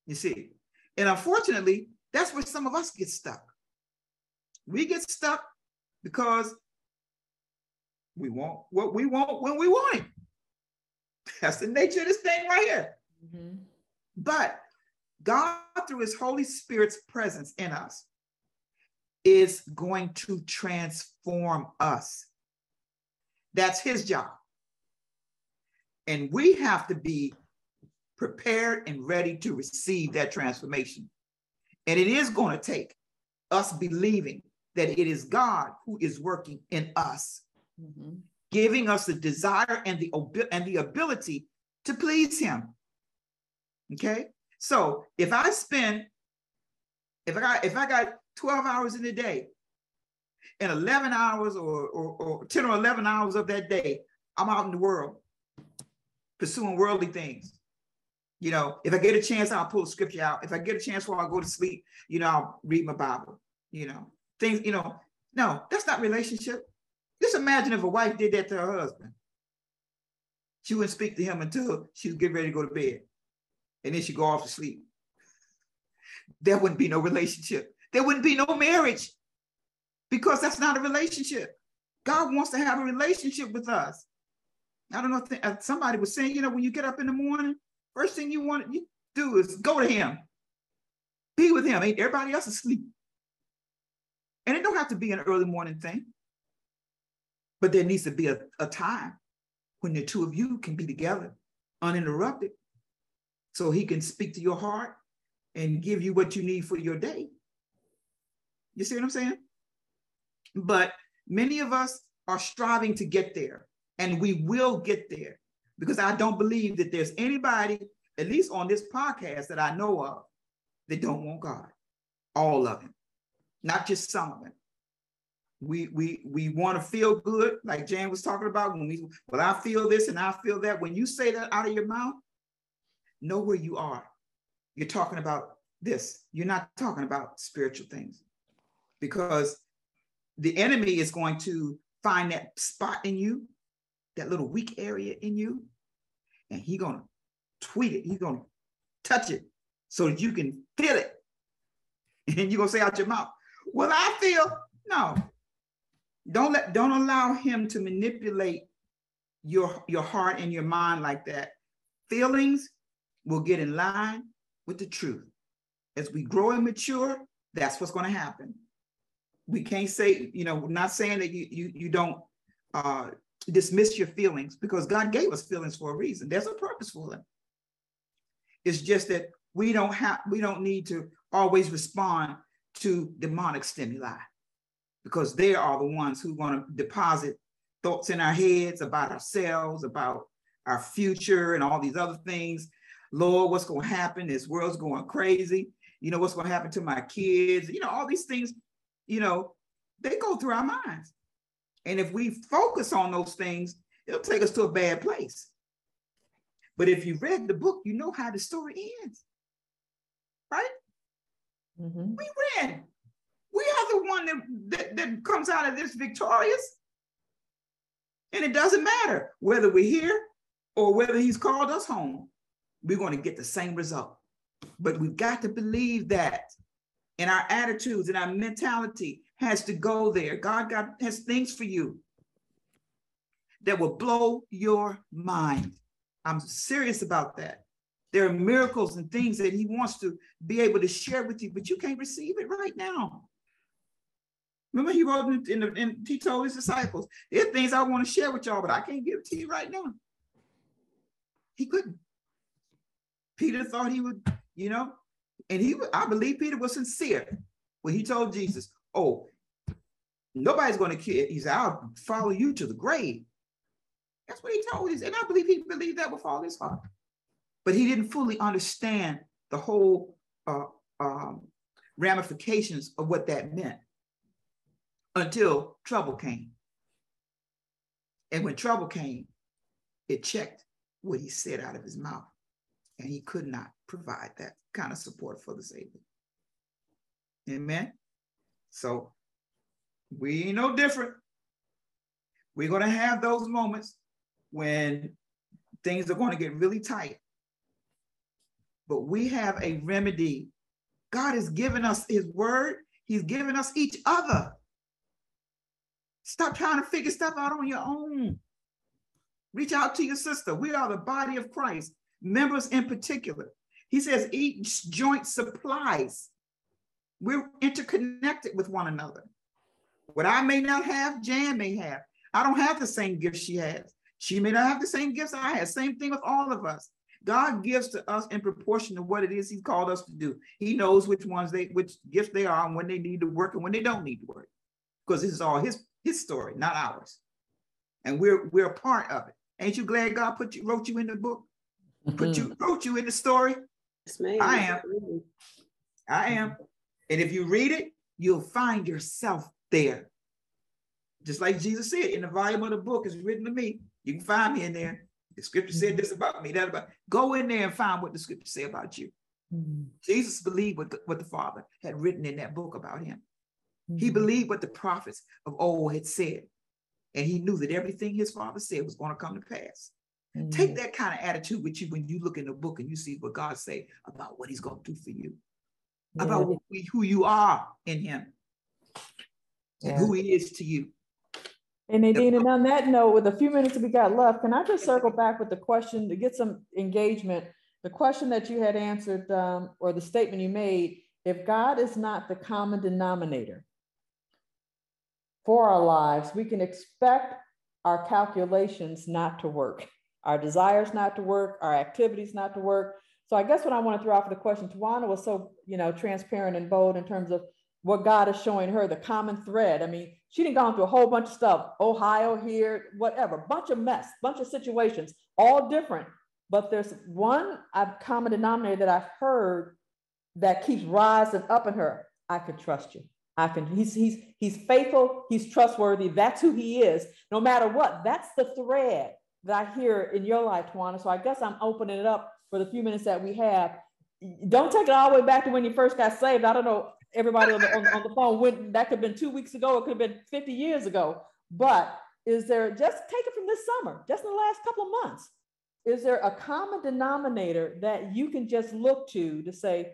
A: You see. And unfortunately, that's where some of us get stuck. We get stuck because we want what we want when we want it. That's the nature of this thing right here. Mm-hmm. But God, through his Holy Spirit's presence in us, is going to transform us. That's his job. And we have to be prepared and ready to receive that transformation. And it is going to take us believing that it is God who is working in us, mm-hmm. giving us the desire and the and the ability to please Him. Okay, so if I spend, if I got if I got twelve hours in a day, and eleven hours or, or, or ten or eleven hours of that day, I'm out in the world pursuing worldly things. You know, if I get a chance, I'll pull scripture out. If I get a chance while I go to sleep, you know, I'll read my Bible. You know, things, you know, no, that's not relationship. Just imagine if a wife did that to her husband. She wouldn't speak to him until she was getting ready to go to bed. And then she'd go off to sleep. There wouldn't be no relationship. There wouldn't be no marriage because that's not a relationship. God wants to have a relationship with us. I don't know if somebody was saying, you know, when you get up in the morning, first thing you want to do is go to him, be with him. Ain't everybody else asleep? And it don't have to be an early morning thing, but there needs to be a, a time when the two of you can be together uninterrupted so he can speak to your heart and give you what you need for your day. You see what I'm saying? But many of us are striving to get there, and we will get there because I don't believe that there's anybody, at least on this podcast, that I know of that don't want God. All of them, not just some of them. We we we want to feel good, like Jan was talking about. When we well, I feel this and I feel that. When you say that out of your mouth, know where you are. You're talking about this. You're not talking about spiritual things, because the enemy is going to find that spot in you, that little weak area in you, and he's gonna tweet it. He's gonna touch it so that you can feel it, and you're gonna say out your mouth, "Well, I feel no." Don't let don't allow him to manipulate your your heart and your mind like that. Feelings will get in line with the truth. As we grow and mature, that's what's going to happen. We can't say, you know, not saying that you you, you don't uh, dismiss your feelings because God gave us feelings for a reason. There's a purpose for them. It's just that we don't have we don't need to always respond to demonic stimuli because they are the ones who want to deposit thoughts in our heads about ourselves, about our future, and all these other things. Lord, what's going to happen? This world's going crazy. You know, what's going to happen to my kids? You know, all these things, you know, they go through our minds. And if we focus on those things, it'll take us to a bad place. But if you read the book, you know how the story ends, right? Mm-hmm. We win. We are the one that, that, that comes out of this victorious. And it doesn't matter whether we're here or whether he's called us home, we're going to get the same result. But we've got to believe that in our attitudes and our mentality has to go there. God got has things for you that will blow your mind. I'm serious about that. There are miracles and things that he wants to be able to share with you, but you can't receive it right now. Remember, he wrote in, the, and he told his disciples, "There are things I want to share with y'all, but I can't give it to you right now." He couldn't. Peter thought he would, you know, and he, I believe Peter was sincere when he told Jesus, "Oh, nobody's going to kill." He said, "I'll follow you to the grave." That's what he told us. And I believe he believed that with all his heart. But he didn't fully understand the whole uh, um, ramifications of what that meant until trouble came. And when trouble came, it checked what he said out of his mouth. And he could not provide that kind of support for the Savior. Amen. So we ain't no different. We're going to have those moments when things are going to get really tight. But we have a remedy. God has given us his word. He's given us each other. Stop trying to figure stuff out on your own. Reach out to your sister. We are the body of Christ, members in particular. He says each joint supplies. We're interconnected with one another. What I may not have, Jan may have. I don't have the same gifts she has. She may not have the same gifts I have. Same thing with all of us. God gives to us in proportion to what it is He's called us to do. He knows which ones they, which gifts they are, and when they need to work and when they don't need to work, because this is all His His story, not ours. And we're we're a part of it. Ain't you glad God put you wrote you in the book? Put you
C: Mm-hmm.
A: wrote you in the story.
C: Yes, ma'am.
A: I am. I am. And if you read it, you'll find yourself there. Just like Jesus said, in the volume of the book is written to me. You can find me in there. The scripture said this about me, that about. Go in there and find what the scripture say about you. Jesus believed what the, what the Father had written in that book about him. He believed what the prophets of old had said. And he knew that everything his father said was going to come to pass. Take that kind of attitude with you when you look in the book and you see what God say about what he's going to do for you, about who, you are in him, and who he is to you.
D: And Nadine, and on that note, with a few minutes that we got left, can I just circle back with the question to get some engagement? The question that you had answered, um, or the statement you made, if God is not the common denominator for our lives, we can expect our calculations not to work, our desires not to work, our activities not to work. So I guess what I want to throw out for the question, Tawana was so, you know, transparent and bold in terms of what God is showing her, the common thread. I mean, she didn't gone through a whole bunch of stuff, Ohio here, whatever, bunch of mess, bunch of situations, all different. But there's one uh, common denominator that I've heard that keeps rising up in her. I can trust you. I can. He's he's he's faithful. He's trustworthy. That's who he is. No matter what. That's the thread that I hear in your life, Tawana. So I guess I'm opening it up for the few minutes that we have. Don't take it all the way back to when you first got saved. I don't know everybody on the, on, on the phone when that could have been two weeks ago. It could have been 50 years ago. But is there just take it from this summer, just in the last couple of months? Is there a common denominator that you can just look to to say,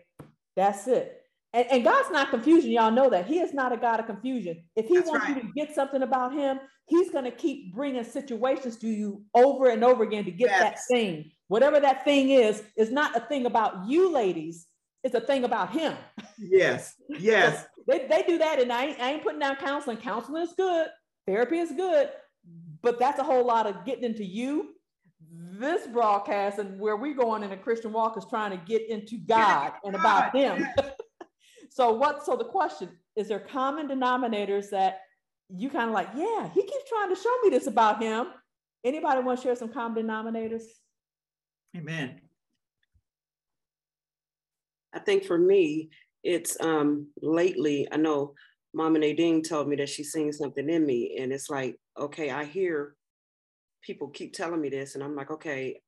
D: that's it? And, and, God's not confusion. Y'all know that. He is not a God of confusion. If He That's wants right. you to get something about Him, He's going to keep bringing situations to you over and over again to get yes. that thing. Whatever that thing is, is not a thing about you, ladies. It's a thing about Him.
A: Yes. Yes.
D: they, they do that. And I ain't, I ain't putting down counseling. Counseling is good, therapy is good, but that's a whole lot of getting into you. This broadcast and where we're going in a Christian walk is trying to get into God and about Him. So what, so the question, is there common denominators that you kind of like, yeah, he keeps trying to show me this about him. Anybody want to share some common denominators?
A: Amen.
C: I think for me, it's um lately, I know Mama Nadine told me that she's seeing something in me. And it's like, okay, I hear people keep telling me this. And I'm like, okay,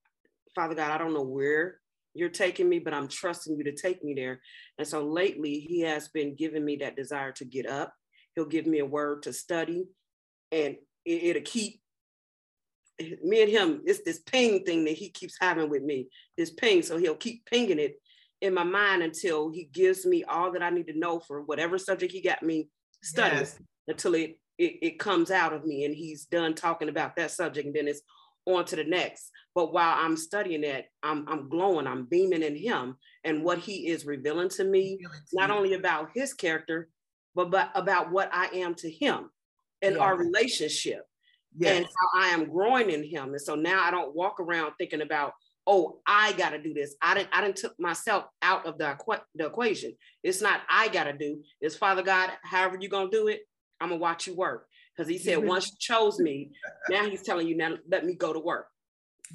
C: Father God, I don't know where you're taking me, but I'm trusting you to take me there. And so lately, he has been giving me that desire to get up. He'll give me a word to study, and it, will keep me and him. It's this ping thing that he keeps having with me, this ping. So he'll keep pinging it in my mind until he gives me all that I need to know for whatever subject he got me studying yes. until it, it it comes out of me and he's done talking about that subject, and then it's on to the next. But while I'm studying that, I'm, I'm glowing, I'm beaming in him and what he is revealing to me, not only about his character, but, but about what I am to him and yeah. our relationship yes. and how I am growing in him. And so now I don't walk around thinking about, oh, I got to do this. I didn't, I didn't took myself out of the, equ- the equation. It's not I got to do. It's Father God, however you're going to do it, I'm going to watch you work. Because he said, once you chose me, now he's telling you, now let me go to work.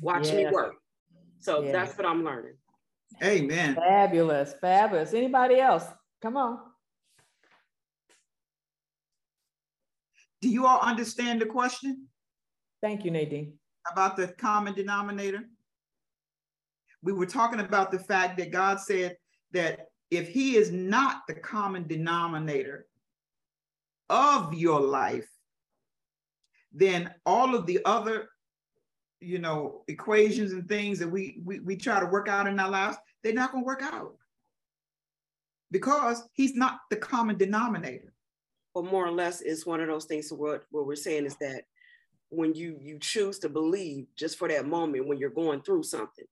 C: Watch me work. So that's what I'm learning.
A: Amen.
D: Fabulous, fabulous. Anybody else? Come on.
A: Do you all understand the question?
D: Thank you, Nadine.
A: About the common denominator? We were talking about the fact that God said that if he is not the common denominator of your life, then all of the other you know equations and things that we we, we try to work out in our lives they're not going to work out because he's not the common denominator
C: or more or less it's one of those things what what we're saying is that when you you choose to believe just for that moment when you're going through something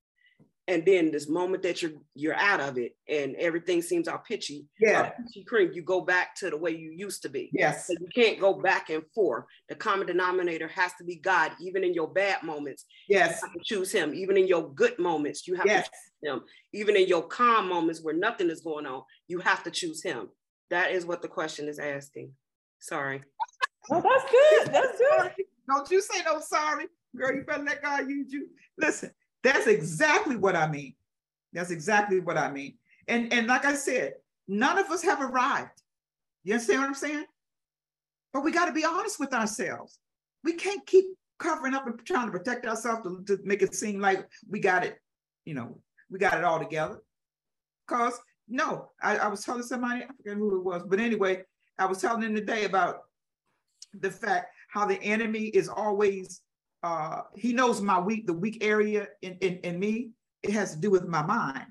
C: and then this moment that you're you're out of it and everything seems all pitchy
A: yeah.
C: pitchy cream you go back to the way you used to be.
A: Yes.
C: So you can't go back and forth. The common denominator has to be god even in your bad moments.
A: Yes.
C: you have to choose him even in your good moments you have yes. to choose him. Even in your calm moments where nothing is going on you have to choose him that is what the question is asking sorry
D: oh that's good that's good
A: don't you say no sorry girl you better let god use you listen that's exactly what I mean. That's exactly what I mean. And, and like I said, none of us have arrived. You understand what I'm saying? But we got to be honest with ourselves. We can't keep covering up and trying to protect ourselves to, to make it seem like we got it, you know, we got it all together. Because no, I, I was telling somebody, I forget who it was, but anyway, I was telling them today about the fact how the enemy is always uh, he knows my weak, the weak area in, in, in me. It has to do with my mind.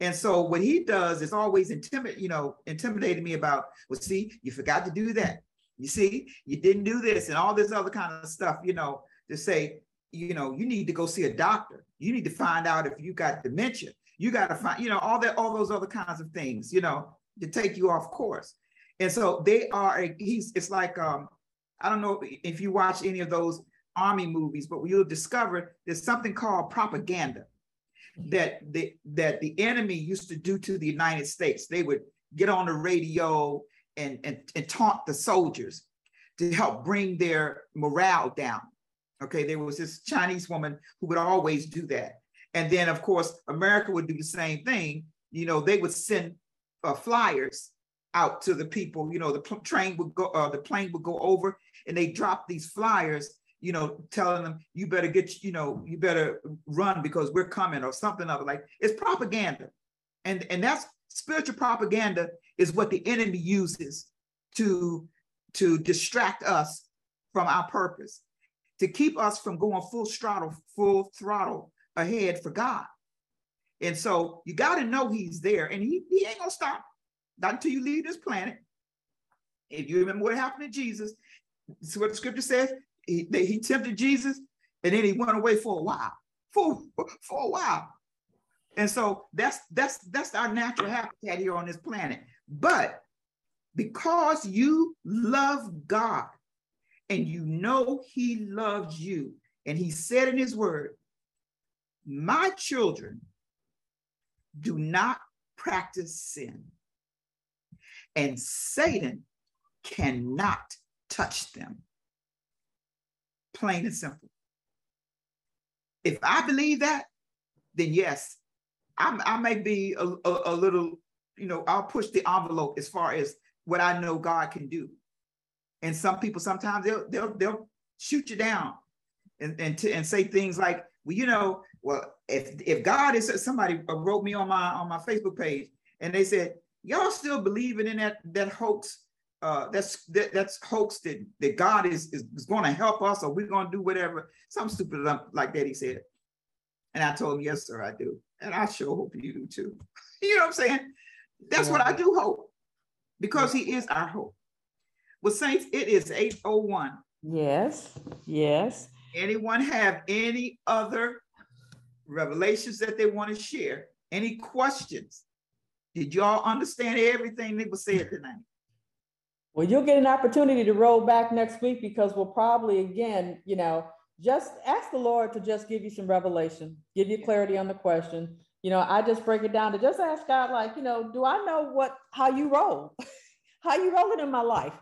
A: And so what he does is always intimidate, you know, intimidating me about, well, see, you forgot to do that. You see, you didn't do this and all this other kind of stuff, you know, to say, you know, you need to go see a doctor. You need to find out if you got dementia. You got to find, you know, all that, all those other kinds of things, you know, to take you off course. And so they are, a, he's, it's like, um, I don't know if you watch any of those army movies, but you'll discover there's something called propaganda that the that the enemy used to do to the United States. They would get on the radio and, and, and taunt the soldiers to help bring their morale down. Okay, there was this Chinese woman who would always do that. And then, of course, America would do the same thing. You know, they would send uh, flyers out to the people. You know, the train would go, uh, the plane would go over, and they drop these flyers you know, telling them you better get, you know, you better run because we're coming or something it. Like it's propaganda. And, and that's spiritual propaganda is what the enemy uses to, to distract us from our purpose, to keep us from going full throttle, full throttle ahead for God. And so you got to know he's there and he, he ain't gonna stop not until you leave this planet. If you remember what happened to Jesus, this is what the scripture says, he, he tempted Jesus and then he went away for a while, for, for a while. And so that's that's that's our natural habitat here on this planet. But because you love God and you know he loves you, and he said in his word, My children do not practice sin, and Satan cannot touch them plain and simple. If I believe that, then yes, I, I may be a, a, a, little, you know, I'll push the envelope as far as what I know God can do. And some people sometimes they'll they'll they'll shoot you down and and, to, and say things like, well, you know, well, if if God is somebody wrote me on my on my Facebook page and they said, y'all still believing in that that hoax uh, that's that, that's hoax that, that God is, is, is going to help us or we're going to do whatever. Something stupid like that, he said. And I told him, yes, sir, I do. And I sure hope you do too. you know what I'm saying? That's yeah. what I do hope because he is our hope. Well, Saints, it is 801.
D: Yes, yes.
A: Anyone have any other revelations that they want to share? Any questions? Did y'all understand everything that was said tonight?
D: Well, you'll get an opportunity to roll back next week because we'll probably again, you know, just ask the Lord to just give you some revelation, give you clarity on the question. You know, I just break it down to just ask God, like, you know, do I know what how you roll, how you rolling in my life?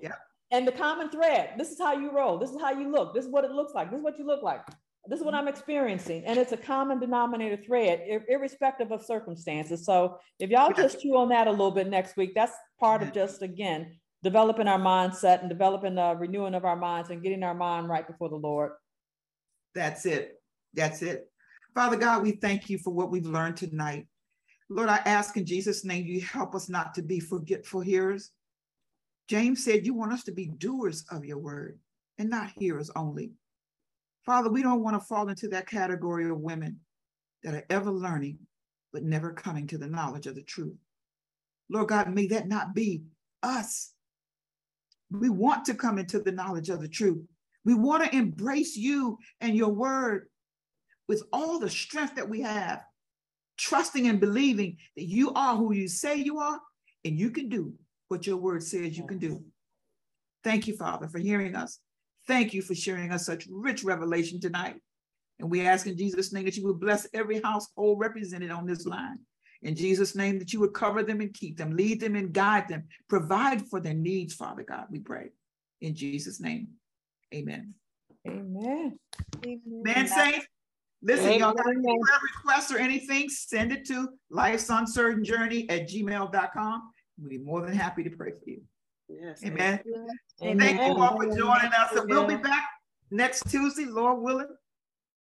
A: Yeah.
D: And the common thread. This is how you roll. This is how you look. This is what it looks like. This is what you look like. This is what I'm experiencing. And it's a common denominator thread, irrespective of circumstances. So if y'all just chew on that a little bit next week, that's part of mm-hmm. just, again, developing our mindset and developing the renewing of our minds and getting our mind right before the Lord.
A: That's it. That's it. Father God, we thank you for what we've learned tonight. Lord, I ask in Jesus' name, you help us not to be forgetful hearers. James said, You want us to be doers of your word and not hearers only. Father, we don't want to fall into that category of women that are ever learning, but never coming to the knowledge of the truth. Lord God, may that not be us. We want to come into the knowledge of the truth. We want to embrace you and your word with all the strength that we have, trusting and believing that you are who you say you are and you can do what your word says you can do. Thank you, Father, for hearing us. Thank you for sharing us such rich revelation tonight. And we ask in Jesus' name that you would bless every household represented on this line. In Jesus' name, that you would cover them and keep them, lead them and guide them, provide for their needs, Father God, we pray. In Jesus' name, amen.
D: Amen.
A: Man, saints, listen, y'all got any prayer requests or anything, send it to life's uncertain journey at gmail.com. We'll be more than happy to pray for you. Yes. Amen. Amen. Thank you all for joining us. And we'll be back next Tuesday, Lord willing,